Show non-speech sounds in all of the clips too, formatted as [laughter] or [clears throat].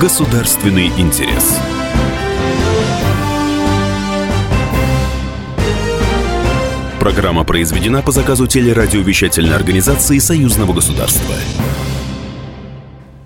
Государственный интерес. Программа произведена по заказу телерадиовещательной организации Союзного государства.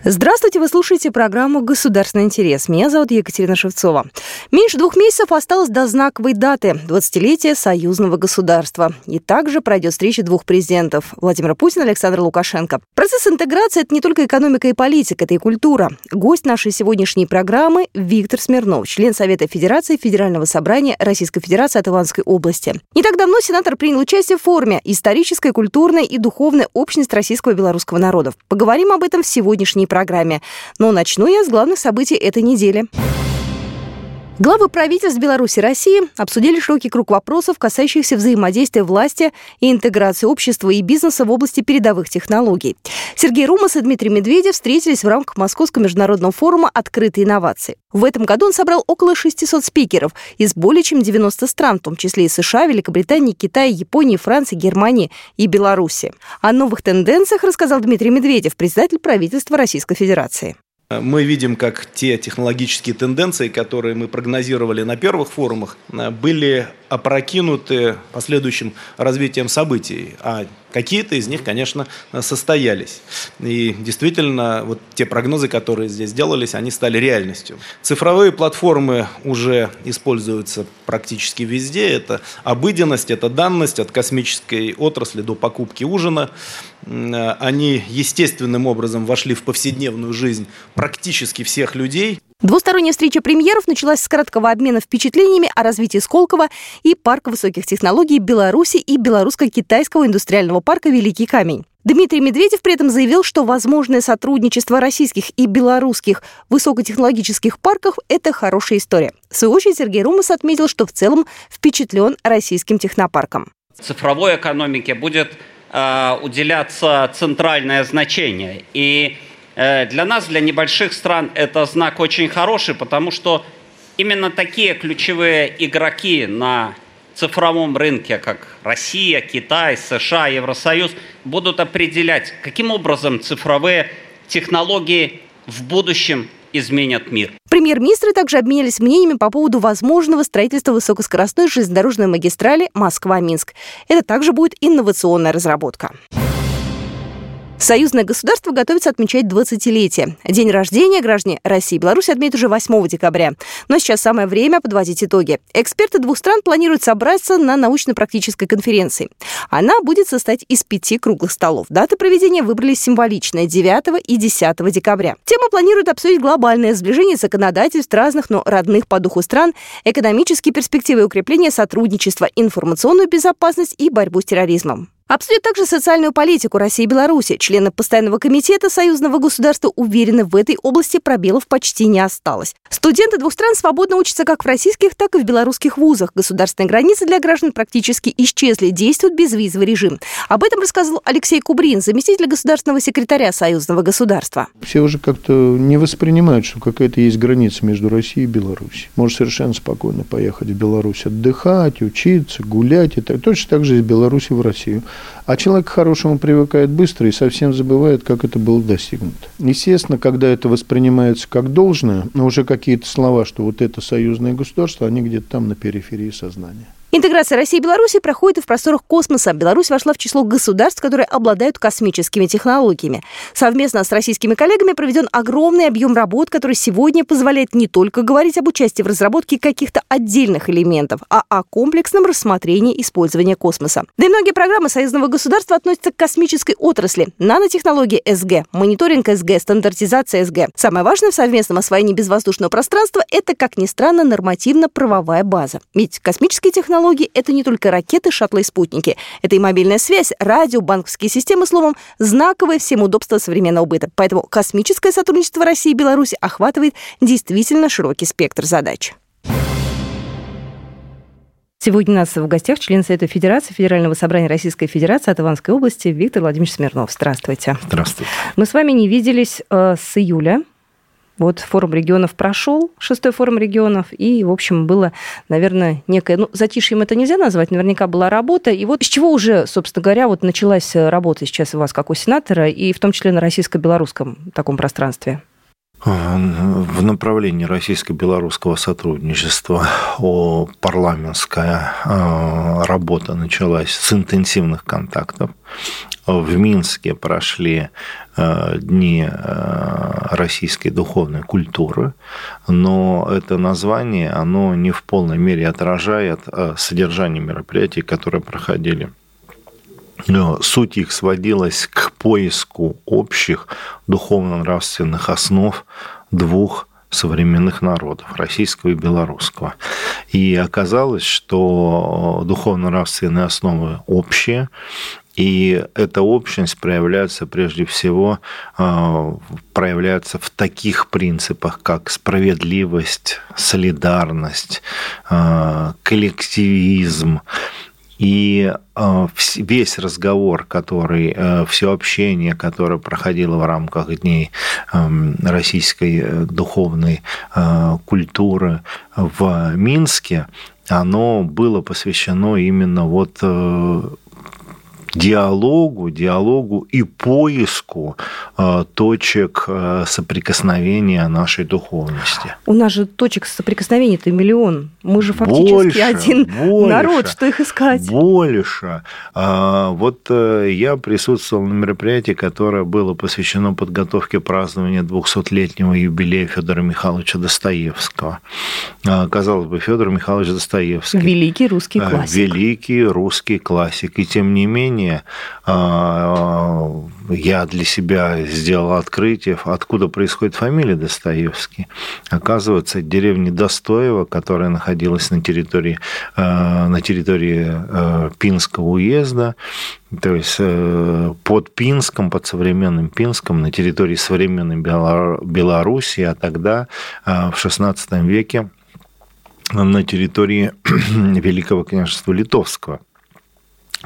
Здравствуйте, вы слушаете программу «Государственный интерес». Меня зовут Екатерина Шевцова. Меньше двух месяцев осталось до знаковой даты – 20-летия союзного государства. И также пройдет встреча двух президентов – Владимира Путина и Александра Лукашенко. Процесс интеграции – это не только экономика и политика, это и культура. Гость нашей сегодняшней программы – Виктор Смирнов, член Совета Федерации Федерального собрания Российской Федерации от Иванской области. Не так давно сенатор принял участие в форуме «Историческая, культурная и духовная общность российского и белорусского народов». Поговорим об этом в сегодняшней программе. Но начну я с главных событий этой недели. Главы правительств Беларуси и России обсудили широкий круг вопросов, касающихся взаимодействия власти и интеграции общества и бизнеса в области передовых технологий. Сергей Румас и Дмитрий Медведев встретились в рамках Московского международного форума «Открытые инновации». В этом году он собрал около 600 спикеров из более чем 90 стран, в том числе и США, Великобритании, Китая, Японии, Франции, Германии и Беларуси. О новых тенденциях рассказал Дмитрий Медведев, председатель правительства Российской Федерации. Мы видим, как те технологические тенденции, которые мы прогнозировали на первых форумах, были опрокинуты последующим развитием событий, а какие-то из них, конечно, состоялись. И действительно, вот те прогнозы, которые здесь делались, они стали реальностью. Цифровые платформы уже используются практически везде. Это обыденность, это данность от космической отрасли до покупки ужина. Они естественным образом вошли в повседневную жизнь практически всех людей. Двусторонняя встреча премьеров началась с краткого обмена впечатлениями о развитии Сколково и парка высоких технологий Беларуси и белорусско-китайского индустриального парка «Великий камень». Дмитрий Медведев при этом заявил, что возможное сотрудничество российских и белорусских высокотехнологических парков – это хорошая история. В свою очередь Сергей Румас отметил, что в целом впечатлен российским технопарком. Цифровой экономике будет э, уделяться центральное значение. И Э, для нас, для небольших стран, это знак очень хороший, потому что именно такие ключевые игроки на цифровом рынке, как Россия, Китай, США, Евросоюз, будут определять, каким образом цифровые технологии в будущем изменят мир. Премьер-министры также обменялись мнениями по поводу возможного строительства высокоскоростной железнодорожной магистрали Москва-Минск. Это также будет инновационная разработка. Союзное государство готовится отмечать 20-летие. День рождения граждане России и Беларуси отметят уже 8 декабря. Но сейчас самое время подводить итоги. Эксперты двух стран планируют собраться на научно-практической конференции. Она будет состоять из пяти круглых столов. Даты проведения выбрали символичные – 9 и 10 декабря. Тема планирует обсудить глобальное сближение законодательств разных, но родных по духу стран, экономические перспективы укрепления сотрудничества, информационную безопасность и борьбу с терроризмом. Обсудят также социальную политику России и Беларуси. Члены постоянного комитета союзного государства уверены, в этой области пробелов почти не осталось. Студенты двух стран свободно учатся как в российских, так и в белорусских вузах. Государственные границы для граждан практически исчезли. Действует безвизовый режим. Об этом рассказал Алексей Кубрин, заместитель государственного секретаря союзного государства. Все уже как-то не воспринимают, что какая-то есть граница между Россией и Беларусью. Можно совершенно спокойно поехать в Беларусь отдыхать, учиться, гулять. И так. Точно так же из Беларуси в Россию. А человек к хорошему привыкает быстро и совсем забывает, как это было достигнуто. Естественно, когда это воспринимается как должное, но уже какие-то слова, что вот это союзное государство, они где-то там на периферии сознания. Интеграция России и Беларуси проходит и в просторах космоса. Беларусь вошла в число государств, которые обладают космическими технологиями. Совместно с российскими коллегами проведен огромный объем работ, который сегодня позволяет не только говорить об участии в разработке каких-то отдельных элементов, а о комплексном рассмотрении использования космоса. Да и многие программы союзного государства относятся к космической отрасли. Нанотехнологии СГ, мониторинг СГ, стандартизация СГ. Самое важное в совместном освоении безвоздушного пространства – это, как ни странно, нормативно-правовая база. Ведь космические технологии технологий – это не только ракеты, шаттлы и спутники. Это и мобильная связь, радио, банковские системы, словом, знаковое всем удобство современного быта. Поэтому космическое сотрудничество России и Беларуси охватывает действительно широкий спектр задач. Сегодня у нас в гостях член Совета Федерации Федерального собрания Российской Федерации от Иванской области Виктор Владимирович Смирнов. Здравствуйте. Здравствуйте. Мы с вами не виделись э, с июля вот форум регионов прошел, шестой форум регионов, и, в общем, было, наверное, некое, ну, затишьем это нельзя назвать, наверняка была работа. И вот из чего уже, собственно говоря, вот началась работа сейчас у вас, как у сенатора, и в том числе на российско-белорусском таком пространстве? в направлении российско-белорусского сотрудничества о парламентская э, работа началась с интенсивных контактов. В Минске прошли э, дни э, российской духовной культуры, но это название, оно не в полной мере отражает содержание мероприятий, которые проходили. Суть их сводилась к поиску общих духовно-нравственных основ двух современных народов, российского и белорусского. И оказалось, что духовно-нравственные основы общие, и эта общность проявляется прежде всего а, проявляется в таких принципах, как справедливость, солидарность, а, коллективизм, и э, весь разговор, который, э, все общение, которое проходило в рамках Дней эм, российской э, духовной культуры в Минске, оно было посвящено именно вот диалогу, диалогу и поиску э, точек э, соприкосновения нашей духовности. У нас же точек соприкосновения-то миллион. Мы же фактически больше, один больше, народ, что их искать? Больше. А, вот э, я присутствовал на мероприятии, которое было посвящено подготовке празднования 200-летнего юбилея Федора Михайловича Достоевского. А, казалось бы, Федор Михайлович Достоевский. Великий русский классик. Великий русский классик. И тем не менее, менее, а, я для себя сделал открытие, откуда происходит фамилия Достоевский. Оказывается, деревня Достоева, которая находилась на территории, а, на территории а, Пинского уезда, то есть э, под Пинском, под современным Пинском, на территории современной Белоруссии, а тогда в XVI веке на территории [clears throat] Великого княжества Литовского –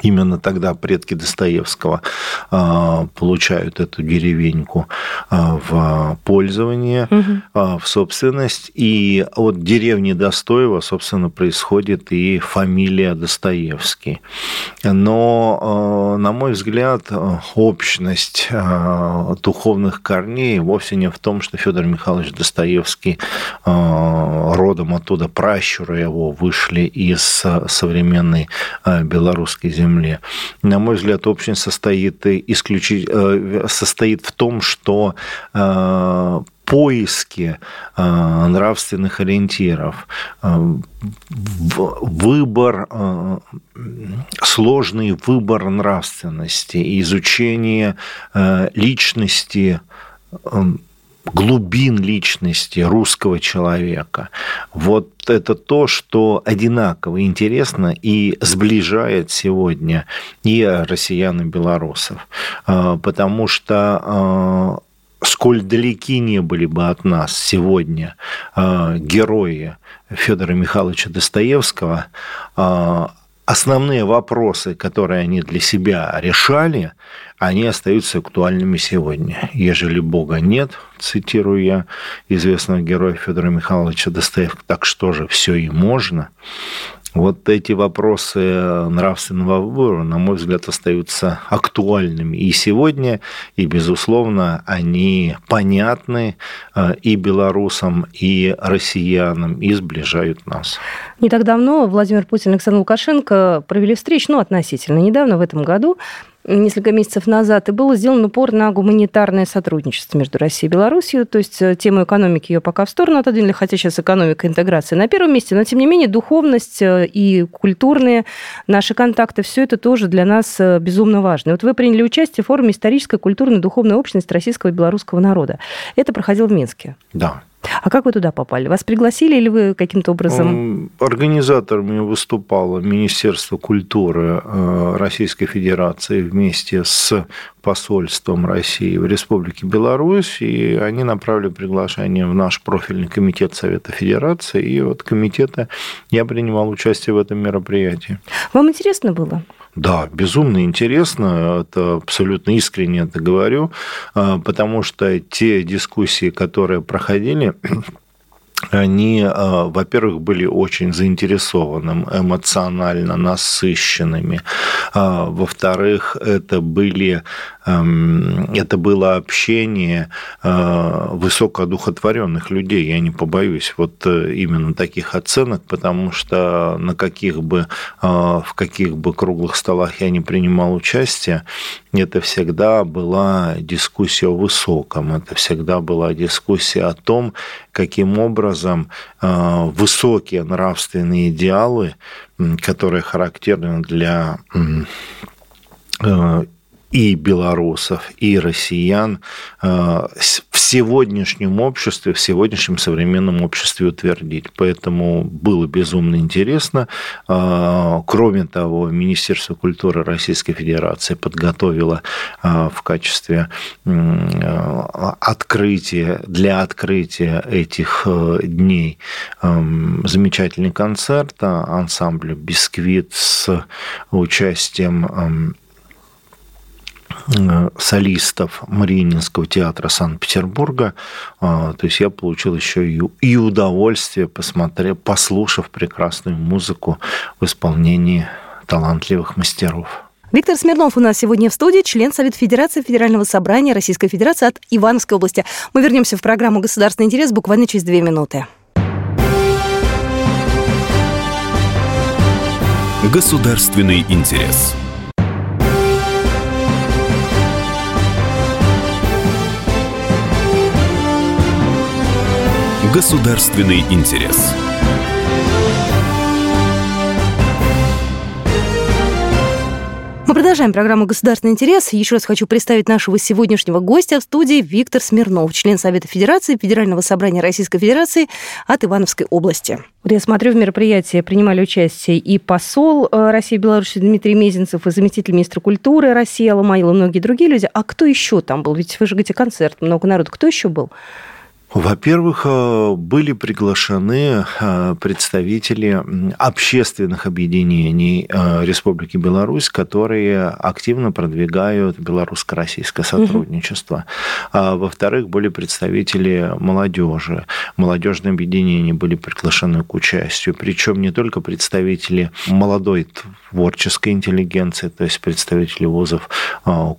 Именно тогда предки Достоевского а, получают эту деревеньку а, в пользование, угу. в собственность. И от деревни Достоева, собственно, происходит и фамилия Достоевский. Но, на мой взгляд, общность духовных корней вовсе не в том, что Федор Михайлович Достоевский родом оттуда, пращуры его вышли из современной белорусской земли земле. На мой взгляд, общность состоит, исключить, э, состоит в том, что э, поиски э, нравственных ориентиров, выбор, сложный выбор нравственности, изучение личности глубин личности русского человека. Вот это то, что одинаково интересно и сближает сегодня и россиян, и белорусов. А, потому что а, сколь далеки не были бы от нас сегодня а, герои Федора Михайловича Достоевского, основные вопросы, которые они для себя решали, они остаются актуальными сегодня. Ежели Бога нет, цитирую я известного героя Федора Михайловича Достоевского, так что же, все и можно. Вот эти вопросы нравственного выбора, на мой взгляд, остаются актуальными и сегодня, и, безусловно, они понятны э, и белорусам, и россиянам, и сближают нас. Не так давно Владимир Путин и Александр Лукашенко провели встречу, ну, относительно недавно, в этом году, несколько месяцев назад, и было сделан упор на гуманитарное сотрудничество между Россией и Беларусью. То есть э, тему экономики ее пока в сторону отодвинули, хотя сейчас экономика и интеграция на первом месте, но тем не менее духовность э, и культурные наши контакты, все это тоже для нас э, безумно важно. И вот вы приняли участие в форуме «Историческая, культурная, духовная общность российского и белорусского народа». Это проходило в Минске. Да. А как вы туда попали? Вас пригласили или вы каким-то образом? Организаторами выступало Министерство культуры э, Российской Федерации вместе с посольством России в Республике Беларусь, и они направили приглашение в наш профильный комитет Совета Федерации, и от комитета я принимал участие в этом мероприятии. Вам интересно было? Да, безумно интересно, это абсолютно искренне это говорю, а, потому что те дискуссии, которые проходили, [clears throat] они, а, во-первых, были очень заинтересованными, эмоционально насыщенными. А, во-вторых, это были это было общение э, высокоодухотворенных людей, я не побоюсь вот э, именно таких оценок, потому что на каких бы, в каких бы круглых столах я не принимал участие, это всегда была дискуссия о высоком, это всегда была дискуссия о том, каким образом высокие нравственные идеалы которые характерны для э, и белорусов, и россиян э, в сегодняшнем обществе, в сегодняшнем современном обществе утвердить. Поэтому было безумно интересно. Э, кроме того, Министерство культуры Российской Федерации подготовило э, в качестве открытия, для открытия этих дней замечательный концерт ансамбля «Бисквит» с участием Э, солистов Мариинского театра Санкт-Петербурга. А, то есть я получил еще и удовольствие, посмотрев, послушав прекрасную музыку в исполнении талантливых мастеров. Виктор Смирнов у нас сегодня в студии, член Совета Федерации Федерального собрания Российской Федерации от Ивановской области. Мы вернемся в программу «Государственный интерес» буквально через две минуты. Государственный интерес. Государственный интерес. Мы продолжаем программу «Государственный интерес». Еще раз хочу представить нашего сегодняшнего гостя в студии Виктор Смирнов, член Совета Федерации Федерального собрания Российской Федерации от Ивановской области. Я смотрю, в мероприятии принимали участие и посол э, России и Беларуси Дмитрий Мезенцев, и заместитель министра культуры России Алла Маила, и многие другие люди. А кто еще там был? Ведь вы же говорите, концерт, много народу. Кто еще был? Во-первых, э, были приглашены э, представители общественных объединений э, Республики Беларусь, которые активно продвигают белорусско-российское сотрудничество. Угу. Во-вторых, были представители молодежи. Молодежные объединения были приглашены к участию. Причем не только представители молодой творческой интеллигенции, то есть представители вузов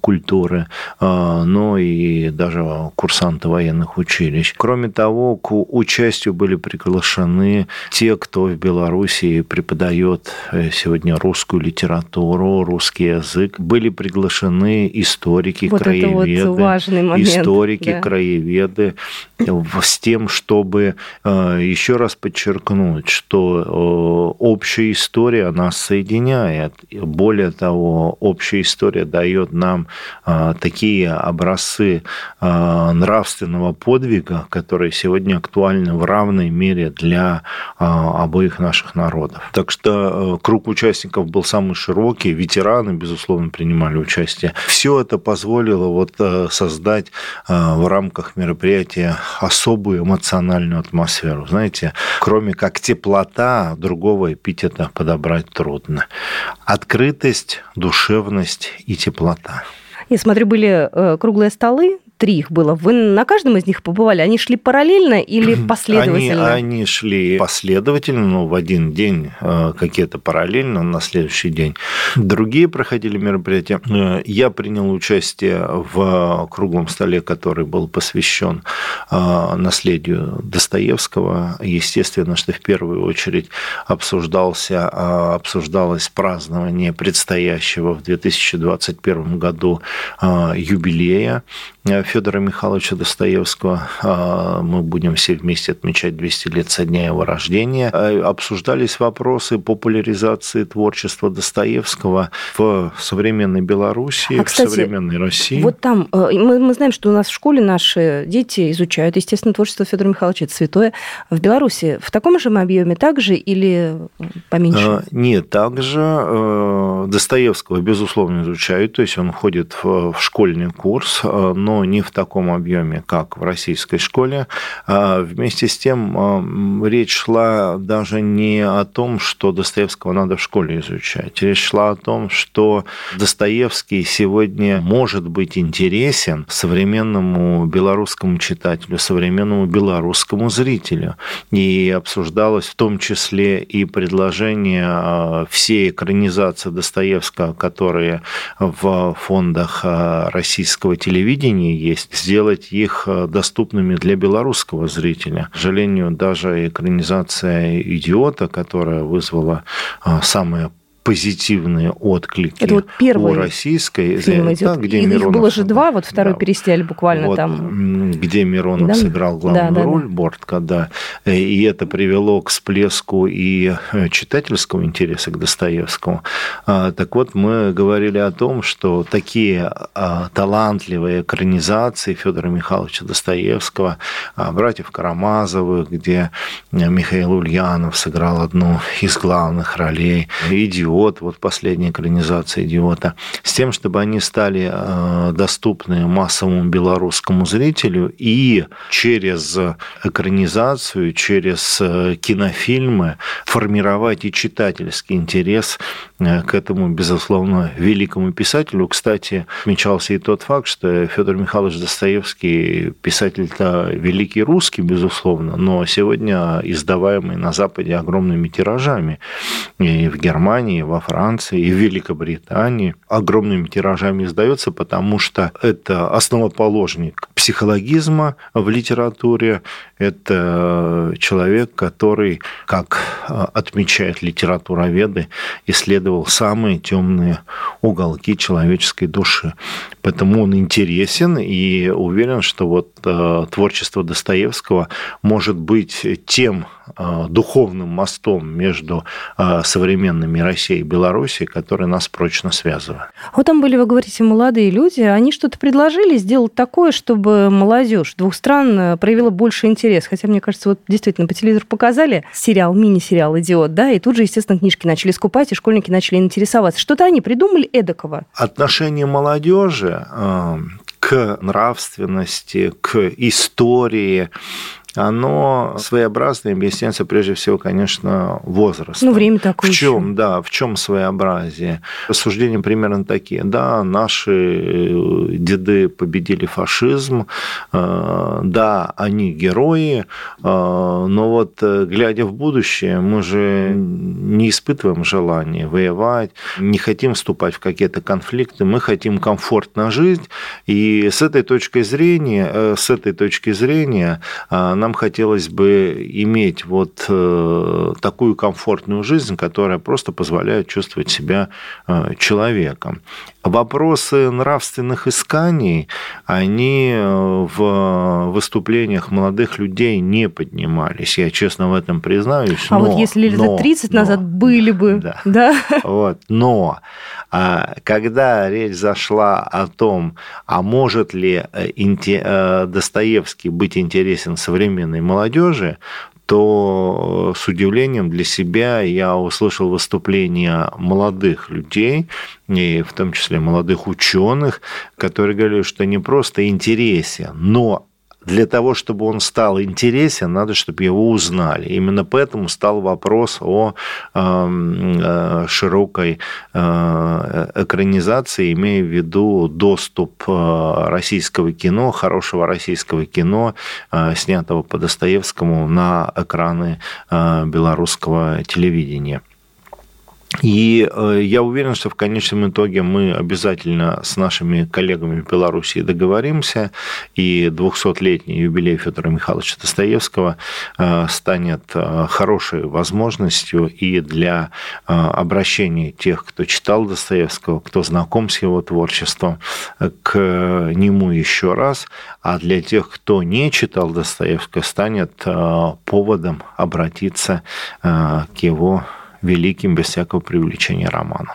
культуры, но и даже курсанты военных училищ. Кроме того, к участию были приглашены те, кто в Беларуси преподает э, сегодня русскую литературу, русский язык. Были приглашены историки, вот краеведы, вот важный момент. историки, да. краеведы с тем, чтобы э, еще раз подчеркнуть, что э, общая история нас соединяет. Более того, общая история дает нам такие образцы нравственного подвига, которые сегодня актуальны в равной мере для а, обоих наших народов. Так что э, круг участников был самый широкий, ветераны, безусловно, принимали участие. Все это позволило вот э, создать э, в рамках мероприятия особую эмоциональную атмосферу. Знаете, кроме как теплота, другого эпитета подобрать трудно. Открытость, душевность и теплота. Я смотрю, были круглые столы, три их было. Вы на каждом из них побывали? Они шли параллельно или последовательно? Они, они шли последовательно, но в один день э, какие-то параллельно, на следующий день. Другие проходили мероприятия. Э, я принял участие в круглом столе, который был посвящен э, наследию Достоевского. Естественно, что в первую очередь обсуждался, обсуждалось празднование предстоящего в 2021 году юбилея Федора Михайловича Достоевского. А, мы будем все вместе отмечать 200 лет со дня его рождения. А, обсуждались вопросы популяризации творчества Достоевского в современной Беларуси, а, кстати, в современной России. Вот там э, мы, мы знаем, что у нас в школе наши дети изучают, естественно, творчество Федора Михайловича это святое. В Беларуси в таком же объеме также или поменьше? Нет, также э, Достоевского, безусловно, изучают, то есть он входит в школьный курс, но не не в таком объеме, как в российской школе. А вместе с тем речь шла даже не о том, что Достоевского надо в школе изучать. Речь шла о том, что Достоевский сегодня может быть интересен современному белорусскому читателю, современному белорусскому зрителю. И обсуждалось в том числе и предложение всей экранизации Достоевского, которые в фондах российского телевидения есть, сделать их доступными для белорусского зрителя. К сожалению, даже экранизация «Идиота», которая вызвала самое позитивные отклики Это вот первый у российской фильм идет. Да, где Их Миронов было же два, вот второй да. пересняли буквально вот, там. Где Миронов да? сыграл главную да, да, роль, да. Бортка, да. И это привело к всплеску и э, читательского интереса к Достоевскому. А, так вот, мы говорили о том, что такие а, талантливые экранизации Федора Михайловича Достоевского, а, братьев Карамазовых, где Михаил Ульянов сыграл одну из главных ролей, «Идиот», «Идиот», вот последняя экранизация «Идиота», с тем, чтобы они стали э, доступны массовому белорусскому зрителю и через экранизацию, через э, кинофильмы формировать и читательский интерес э, к этому, безусловно, великому писателю. Кстати, отмечался и тот факт, что Федор Михайлович Достоевский писатель-то великий русский, безусловно, но сегодня издаваемый на Западе огромными тиражами и в Германии, во Франции и в Великобритании. Огромными тиражами издается, потому что это основоположник психологизма в литературе, это человек, который, как отмечают литературоведы, исследовал самые темные уголки человеческой души. Поэтому он интересен и уверен, что вот э, творчество Достоевского может быть тем э, духовным мостом между э, современными Россией и Белоруссией, который нас прочно связывает. Вот там были, вы говорите, молодые люди, они что-то предложили сделать такое, чтобы молодежь двух стран проявила больше интерес. Хотя, мне кажется, вот действительно по телевизору показали сериал, мини-сериал «Идиот», да, и тут же, естественно, книжки начали скупать, и школьники начали интересоваться. Что-то они придумали эдакого. Отношение молодежи Э, к нравственности, к истории, оно своеобразное объясняется прежде всего, конечно, возрастом. Ну, время такое. В чем, да, в чем своеобразие? Рассуждения примерно такие. Да, наши э, деды победили фашизм, э, да, они герои, э, но вот глядя в будущее, мы же не испытываем желания воевать, не хотим вступать в какие-то конфликты, мы хотим комфортно жить, и с этой точки зрения, с этой точки зрения нам нам хотелось бы иметь вот э, такую комфортную жизнь, которая просто позволяет чувствовать себя э, человеком. Вопросы нравственных исканий, они э, в выступлениях молодых людей не поднимались. Я честно в этом признаюсь. А но, вот если лет но, 30 но, назад были бы, да. да? Вот, но а, когда речь зашла о том, а может ли Достоевский быть интересен современным современной молодежи, то с удивлением для себя я услышал выступления молодых людей, и в том числе молодых ученых, которые говорили, что не просто интересен, но для того, чтобы он стал интересен, надо, чтобы его узнали. Именно поэтому стал вопрос о эм, э, широкой э, экранизации, имея в виду доступ э, российского кино, хорошего российского кино, снятого по Достоевскому на экраны белорусского телевидения. И э, я уверен, что в конечном итоге мы обязательно с нашими коллегами в Беларуси договоримся, и 200-летний юбилей Федора Михайловича Достоевского э, станет э, хорошей возможностью и для обращения тех, кто читал Достоевского, кто знаком с его творчеством, к нему еще раз, а для тех, кто не читал Достоевского, станет поводом обратиться к его великим, без всякого привлечения романом.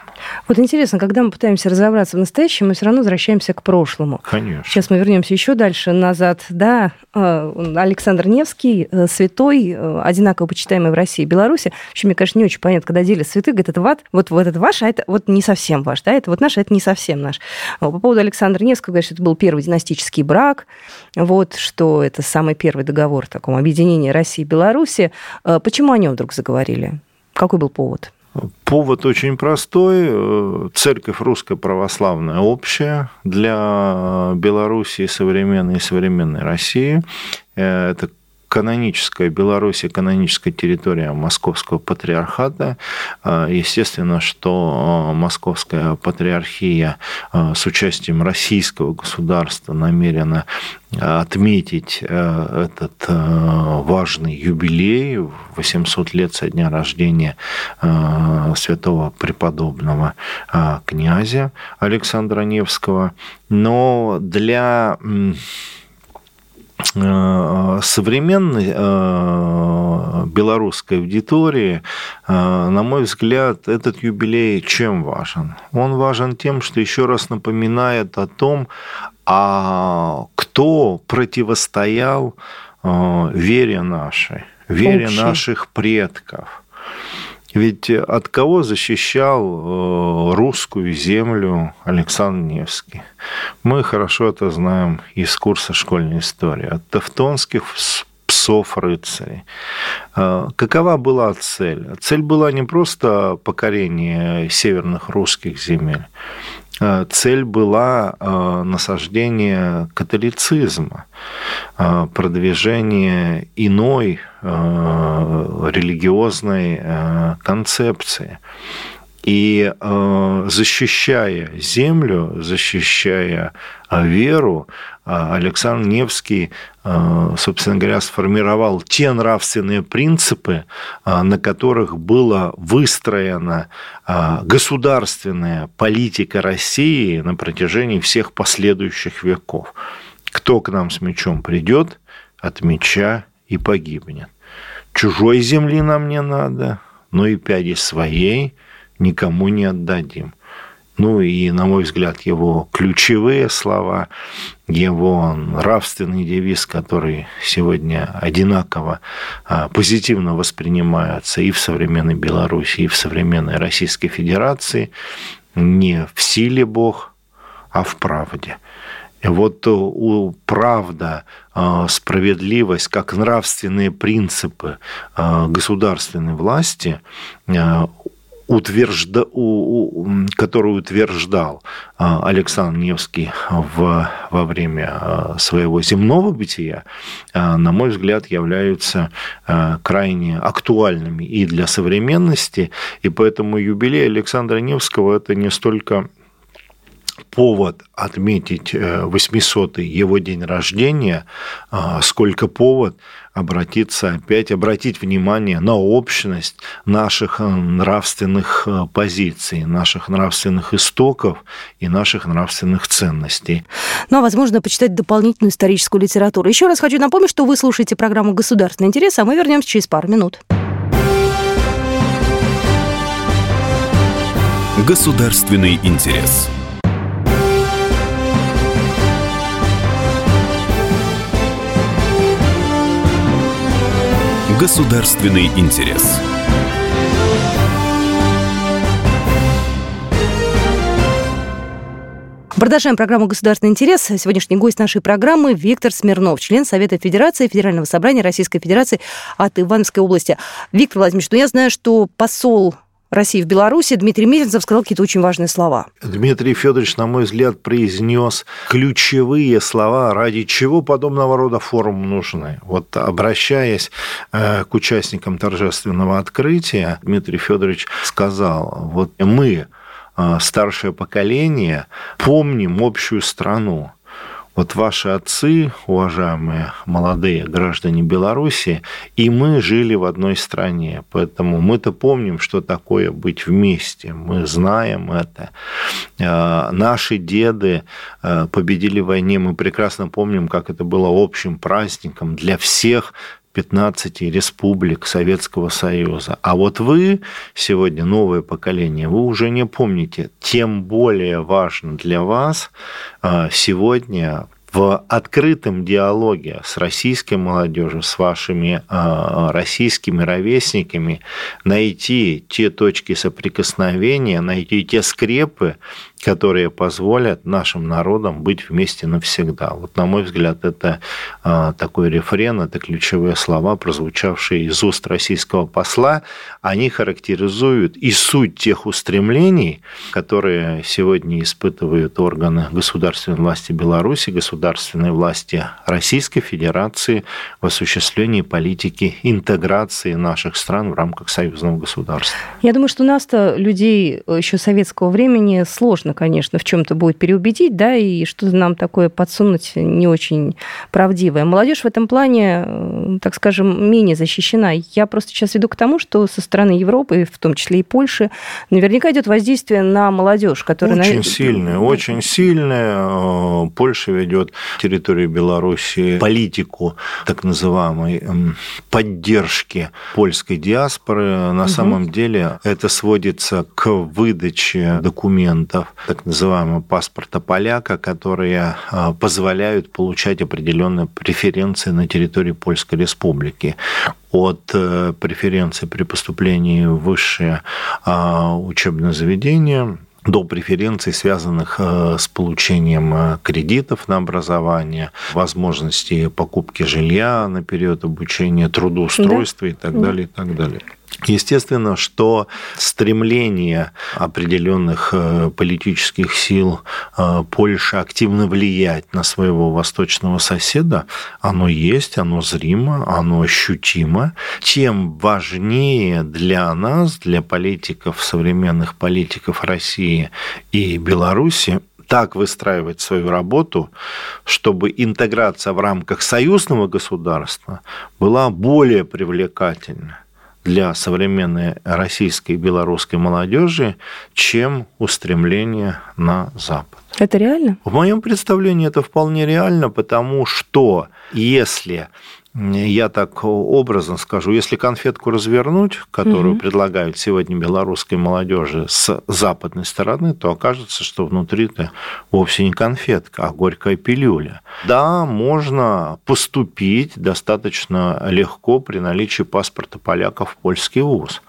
Вот интересно, когда мы пытаемся разобраться в настоящем, мы все равно возвращаемся к прошлому. Конечно. Сейчас мы вернемся еще дальше назад. Да, э, Александр Невский, э, святой, э, одинаково почитаемый в России и Беларуси. Вообще, мне, конечно, не очень понятно, когда делят святых, говорят, это ват, вот, вот это ваш, а это вот не совсем ваш, да, это вот наш, а это не совсем наш. По поводу Александра Невского, говорят, что это был первый династический брак, вот, что это самый первый договор в таком объединении России и Беларуси. Почему о нем вдруг заговорили? Какой был повод? Повод очень простой. Церковь русская православная общая для Белоруссии современной и современной России. Это каноническая Беларусь, каноническая территория Московского патриархата. А, естественно, что а, Московская патриархия а, с участием российского государства намерена отметить этот важный юбилей, 800 лет со дня рождения святого преподобного князя Александра Невского. Но для современной э, белорусской аудитории, э, на мой взгляд, этот юбилей чем важен? Он важен тем, что еще раз напоминает о том, а кто противостоял вере нашей, вере Общий. наших предков – ведь от кого защищал э, русскую землю Александр Невский? Мы хорошо это знаем из курса школьной истории. От тевтонских псов рыцарей. Э, какова была цель? Цель была не просто покорение северных русских земель. Э, цель была насаждение католицизма, продвижение иной Э, религиозной э, концепции. И э, защищая землю, защищая веру, Александр Невский, собственно говоря, сформировал те нравственные принципы, на которых была выстроена государственная политика России на протяжении всех последующих веков. Кто к нам с мечом придет, от меча и погибнет. Чужой земли нам не надо, но и пяди своей никому не отдадим. Ну и, на мой взгляд, его ключевые слова, его нравственный девиз, который сегодня одинаково а, позитивно воспринимается и в современной Беларуси, и в современной Российской Федерации, не в силе Бог, а в правде. Вот э, правда, э, справедливость, как нравственные принципы э, государственной власти, утвержда... который утверждал Александр Невский в... во время своего земного бытия, на мой взгляд, являются крайне актуальными и для современности, и поэтому юбилей Александра Невского – это не столько повод отметить 800-й э, его день рождения, а, сколько повод обратиться опять, обратить внимание на общность наших э, нравственных э, позиций, наших нравственных истоков и наших нравственных ценностей. Ну, а возможно, почитать дополнительную историческую литературу. Еще раз хочу напомнить, что вы слушаете программу «Государственный интерес», а мы вернемся через пару минут. Государственный интерес. Государственный интерес. Продолжаем программу «Государственный интерес». Сегодняшний гость нашей программы Виктор Смирнов, член Совета Федерации Федерального собрания Российской Федерации от Ивановской области. Виктор Владимирович, ну я знаю, что посол России в Беларуси Дмитрий Мезенцев сказал какие-то очень важные слова. Дмитрий Федорович, на мой взгляд, произнес ключевые слова, ради чего подобного рода форум нужны. Вот обращаясь э, к участникам торжественного открытия, Дмитрий Федорович сказал, вот мы, э, старшее поколение, помним общую страну. Вот ваши отцы, уважаемые молодые граждане Беларуси, и мы жили в одной стране. Поэтому мы-то помним, что такое быть вместе. Мы знаем это. А, наши деды а, победили в войне. Мы прекрасно помним, как это было общим праздником для всех 15 республик Советского Союза. А вот вы сегодня, новое поколение, вы уже не помните. Тем более важно для вас а, сегодня в открытом диалоге с российской молодежью, с вашими э, российскими ровесниками найти те точки соприкосновения, найти те скрепы, которые позволят нашим народам быть вместе навсегда. Вот, на мой взгляд, это э, такой рефрен, это ключевые слова, прозвучавшие из уст российского посла. Они характеризуют и суть тех устремлений, которые сегодня испытывают органы государственной власти Беларуси, государственной власти Российской Федерации в осуществлении политики интеграции наших стран в рамках союзного государства. Я думаю, что нас-то, людей еще советского времени, сложно можно, конечно, в чем-то будет переубедить, да, и что-то нам такое подсунуть не очень правдивое. Молодежь в этом плане, э, так скажем, менее защищена. Я просто сейчас веду к тому, что со стороны Европы, в том числе и Польши, наверняка идет воздействие на молодежь, которая... Очень на... сильное, очень сильное. Э, Польша ведет территорию Беларуси политику так называемой эм, поддержки польской диаспоры. На угу. самом деле это сводится к выдаче документов так называемого паспорта поляка, которые а, позволяют получать определенные преференции на территории Польской Республики от э, преференций при поступлении в высшее а, учебное заведение до преференций, связанных э, с получением э, кредитов на образование, возможности покупки жилья на период обучения, трудоустройства да. и так далее, и так далее. Естественно, что стремление определенных э, политических сил э, Польши активно влиять на своего восточного соседа, оно есть, оно зримо, оно ощутимо. Тем важнее для нас, для политиков, современных политиков России и Беларуси, так выстраивать свою работу, чтобы интеграция в рамках союзного государства была более привлекательна для современной российской и белорусской молодежи, чем устремление на Запад. Это реально? В моем представлении это вполне реально, потому что если я так образно скажу, если конфетку развернуть, которую угу. предлагают сегодня белорусской молодежи с западной стороны, то окажется, что внутри-то вовсе не конфетка, а горькая пилюля. Да, можно поступить достаточно легко при наличии паспорта поляка в польский вуз.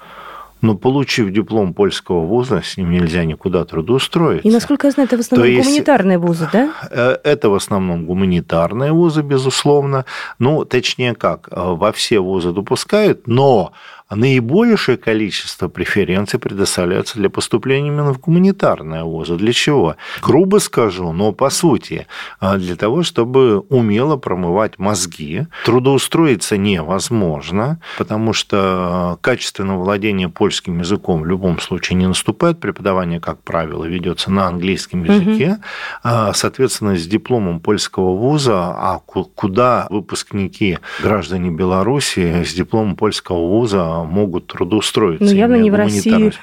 Но получив диплом польского вуза, с ним нельзя никуда трудоустроиться. И, насколько я знаю, это в основном есть, гуманитарные вузы, да? Э, это в основном гуманитарные вузы, безусловно. Ну, точнее как, э, во все вузы допускают, но наибольшее количество преференций предоставляется для поступления именно в гуманитарные вузы. Для чего? Грубо скажу, но по сути, а, для того, чтобы умело промывать мозги. Трудоустроиться невозможно, потому что качественное владение польским языком в любом случае не наступает. Преподавание, как правило, ведется на английском языке. Угу. Соответственно, с дипломом польского вуза, а куда выпускники, граждане Беларуси с дипломом польского вуза могут трудоустроиться. Но ну, явно не в России.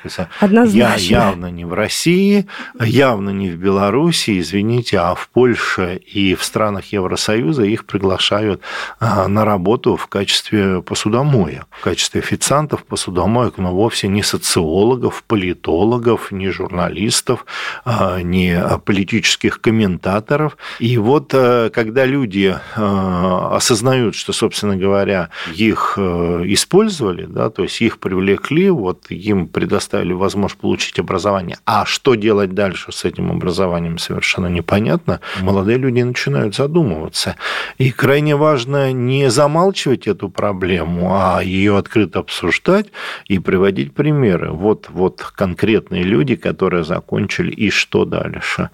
Однозначно. Я явно не в России, явно не в Беларуси, извините, а в Польше и в странах Евросоюза их приглашают а, на работу в качестве посудомоек, в качестве официантов посудомоек, но вовсе не социологов, политологов, не журналистов, а, не политических комментаторов. И вот а, когда люди осознают, что, собственно говоря, их использовали, да, то есть их привлекли, вот им предоставили возможность получить образование. А что делать дальше с этим образованием, совершенно непонятно. Молодые люди начинают задумываться. И крайне важно не замалчивать эту проблему, а ее открыто обсуждать и приводить примеры. Вот, вот конкретные люди, которые закончили, и что дальше.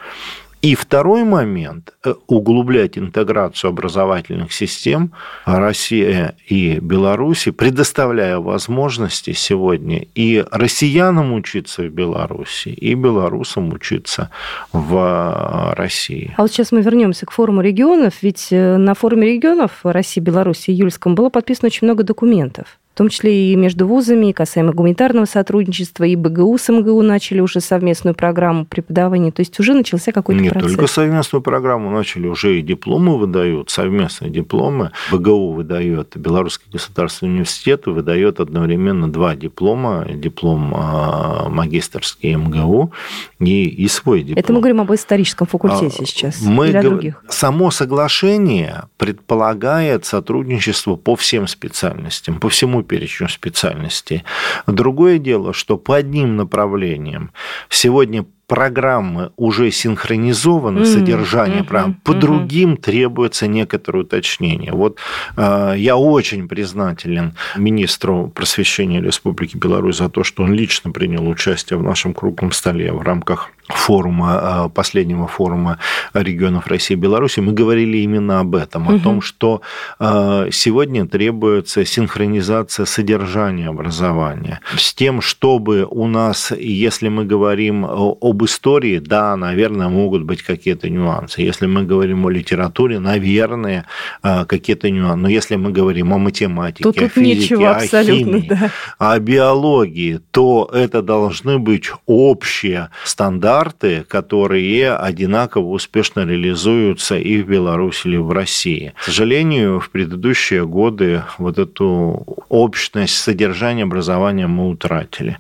И второй момент э, – углублять интеграцию образовательных систем России и Беларуси, предоставляя возможности сегодня и россиянам учиться в Беларуси, и белорусам учиться в России. А вот сейчас мы вернемся к форуму регионов, ведь э, на форуме регионов России, Беларуси, Юльском было подписано очень много документов. В том числе и между вузами, и касаемо гуманитарного сотрудничества, и БГУ с МГУ начали уже совместную программу преподавания, то есть уже начался какой-то Не процесс. Не только совместную программу начали, уже и дипломы выдают, совместные дипломы. БГУ выдает, Белорусский государственный университет выдает одновременно два диплома, диплом а, магистрский МГУ и, и свой диплом. Это мы говорим об историческом факультете а, сейчас мы о других? Само соглашение предполагает сотрудничество по всем специальностям, по всему перечню специальностей. Другое дело, что по одним направлениям сегодня программы уже синхронизованы, mm-hmm. содержание mm-hmm. программ, по mm-hmm. другим требуется некоторое уточнение. Вот э, я очень признателен министру просвещения Республики Беларусь за то, что он лично принял участие в нашем круглом столе в рамках форума, э, последнего форума регионов России и Беларуси, мы говорили именно об этом, угу. о том, что э, сегодня требуется синхронизация содержания образования с тем, чтобы у нас, если мы говорим об истории, да, наверное, могут быть какие-то нюансы. Если мы говорим о литературе, наверное, э, какие-то нюансы. Но если мы говорим о математике, то о физике, о химии, да. о биологии, то это должны быть общие стандарты стандарты, которые одинаково успешно реализуются и в Беларуси, или в России. К сожалению, в предыдущие годы вот эту общность содержания образования мы утратили.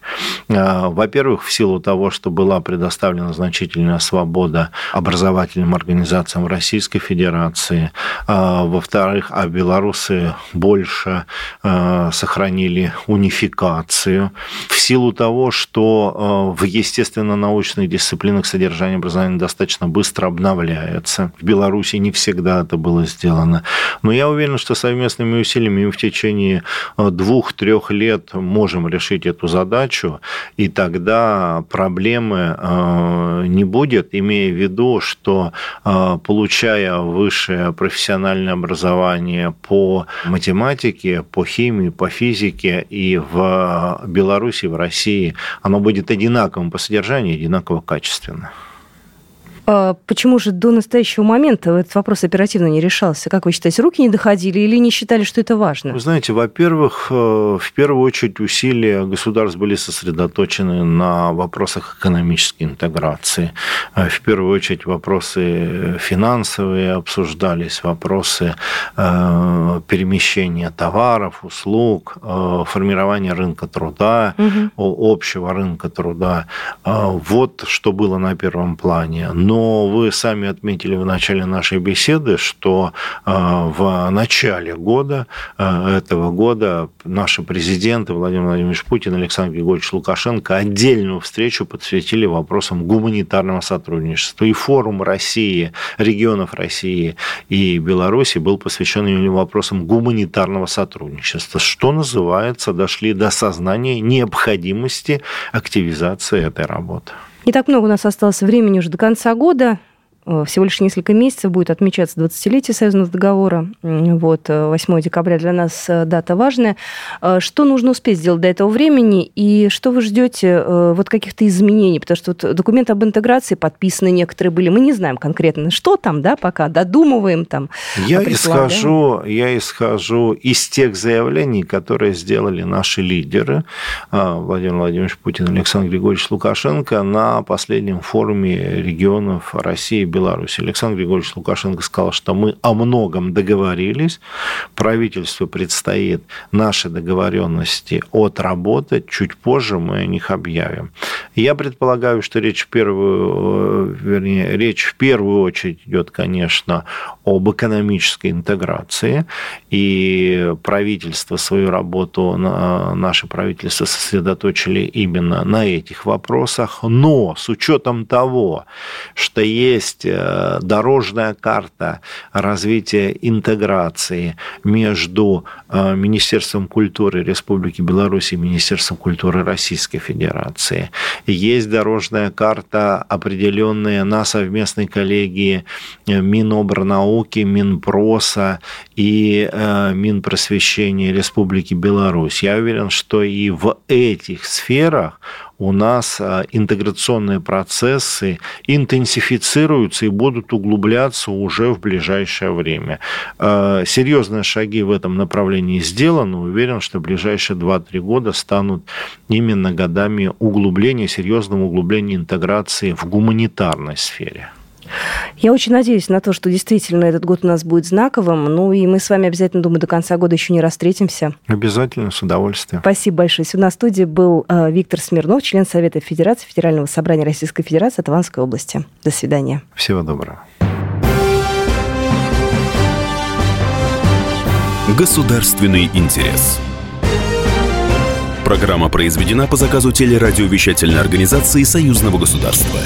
А, во-первых, в силу того, что была предоставлена значительная свобода образовательным организациям Российской Федерации. А, во-вторых, а белорусы больше а, сохранили унификацию. В силу того, что в естественно-научных дисциплинах дисциплинах содержания образования достаточно быстро обновляется. В Беларуси не всегда это было сделано. Но я уверен, что совместными усилиями в течение э, двух-трех лет можем решить эту задачу, и тогда проблемы э, не будет, имея в виду, что э, получая высшее профессиональное образование по математике, по химии, по физике и в Беларуси, в России, оно будет одинаковым по содержанию, одинаково качественно качественно. А почему же до настоящего момента этот вопрос оперативно не решался? Как вы считаете, руки не доходили или не считали, что это важно? Вы знаете, во-первых, э, в первую очередь усилия государств были сосредоточены на вопросах экономической интеграции. Э, в первую очередь вопросы финансовые обсуждались, вопросы э, перемещения товаров, услуг, формирования рынка труда, угу. общего рынка труда. Вот что было на первом плане. Но но вы сами отметили в начале нашей беседы, что э, в начале года, э, этого года, наши президенты Владимир Владимирович Путин и Александр Григорьевич Лукашенко отдельную встречу посвятили вопросам гуманитарного сотрудничества. И форум России, регионов России и Беларуси был посвящен именно вопросам гуманитарного сотрудничества, что называется, дошли до сознания необходимости активизации этой работы. Не так много у нас осталось времени уже до конца года. Э, всего лишь несколько месяцев будет отмечаться 20-летие союзного договора. Вот, 8 э, декабря для нас э, дата важная. Что нужно успеть сделать до этого времени и что вы ждете вот каких-то изменений? Потому что вот документы об интеграции подписаны некоторые были. Мы не знаем конкретно, что там, да, пока додумываем там. Я исхожу, я исхожу из тех заявлений, которые сделали наши лидеры, Владимир Владимирович Путин, Александр Григорьевич Лукашенко на последнем форуме регионов России Беларуси. Александр Григорьевич Лукашенко сказал, что мы о многом договорились, правительству предстоит наши договоренности отработать, чуть позже мы о них объявим. Я предполагаю, что речь в первую, вернее, речь в первую очередь идет, конечно, об экономической интеграции, и правительство свою работу, наше правительство сосредоточили именно на этих вопросах, но с учетом того, что есть Э, дорожная карта развития интеграции между э, Министерством культуры Республики Беларусь и Министерством культуры Российской Федерации. Есть дорожная карта, определенная на совместной коллегии э, Минобрнауки, Минпроса и Минпросвещения Республики Беларусь. Я уверен, что и в этих сферах у нас а, интеграционные процессы интенсифицируются и будут углубляться уже в ближайшее время. А, серьезные шаги в этом направлении сделаны. Уверен, что ближайшие 2-3 года станут именно годами углубления, серьезного углубления интеграции в гуманитарной сфере. Я очень надеюсь на то, что действительно этот год у нас будет знаковым. Ну и мы с вами обязательно, думаю, до конца года еще не раз встретимся. Обязательно, с удовольствием. Спасибо большое. Сегодня на студии был э, Виктор Смирнов, член Совета Федерации Федерального собрания Российской Федерации от Иванской области. До свидания. Всего доброго. Государственный интерес. Программа произведена по заказу телерадиовещательной организации Союзного государства.